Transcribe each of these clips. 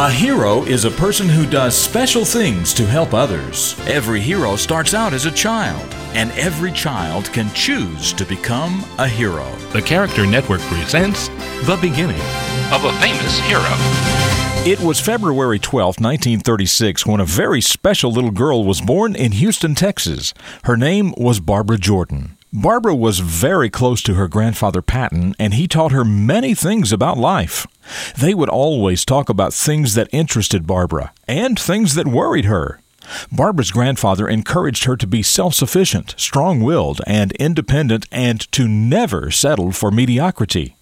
A hero is a person who does special things to help others. Every hero starts out as a child, and every child can choose to become a hero. The Character Network presents The Beginning of a Famous Hero. It was February 12, 1936, when a very special little girl was born in Houston, Texas. Her name was Barbara Jordan. Barbara was very close to her grandfather Patten, and he taught her many things about life. They would always talk about things that interested Barbara and things that worried her. Barbara's grandfather encouraged her to be self sufficient, strong willed, and independent, and to never settle for mediocrity.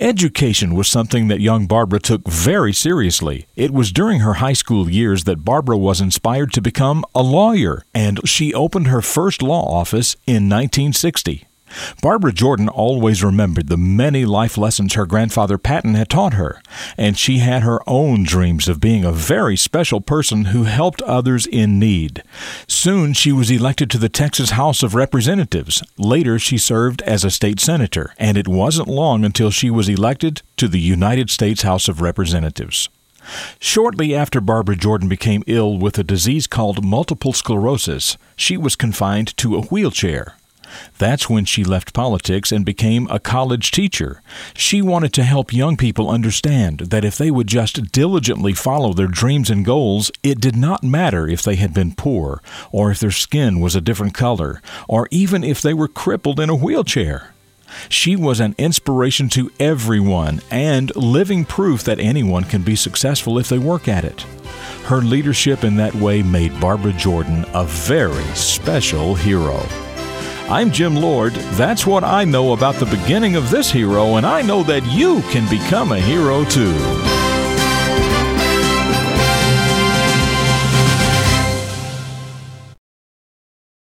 Education was something that young Barbara took very seriously. It was during her high school years that Barbara was inspired to become a lawyer, and she opened her first law office in 1960. Barbara Jordan always remembered the many life lessons her grandfather Patten had taught her, and she had her own dreams of being a very special person who helped others in need. Soon she was elected to the Texas House of Representatives. Later she served as a state senator, and it wasn't long until she was elected to the United States House of Representatives. Shortly after Barbara Jordan became ill with a disease called multiple sclerosis, she was confined to a wheelchair. That's when she left politics and became a college teacher. She wanted to help young people understand that if they would just diligently follow their dreams and goals, it did not matter if they had been poor, or if their skin was a different color, or even if they were crippled in a wheelchair. She was an inspiration to everyone and living proof that anyone can be successful if they work at it. Her leadership in that way made Barbara Jordan a very special hero. I'm Jim Lord. That's what I know about the beginning of this hero, and I know that you can become a hero too.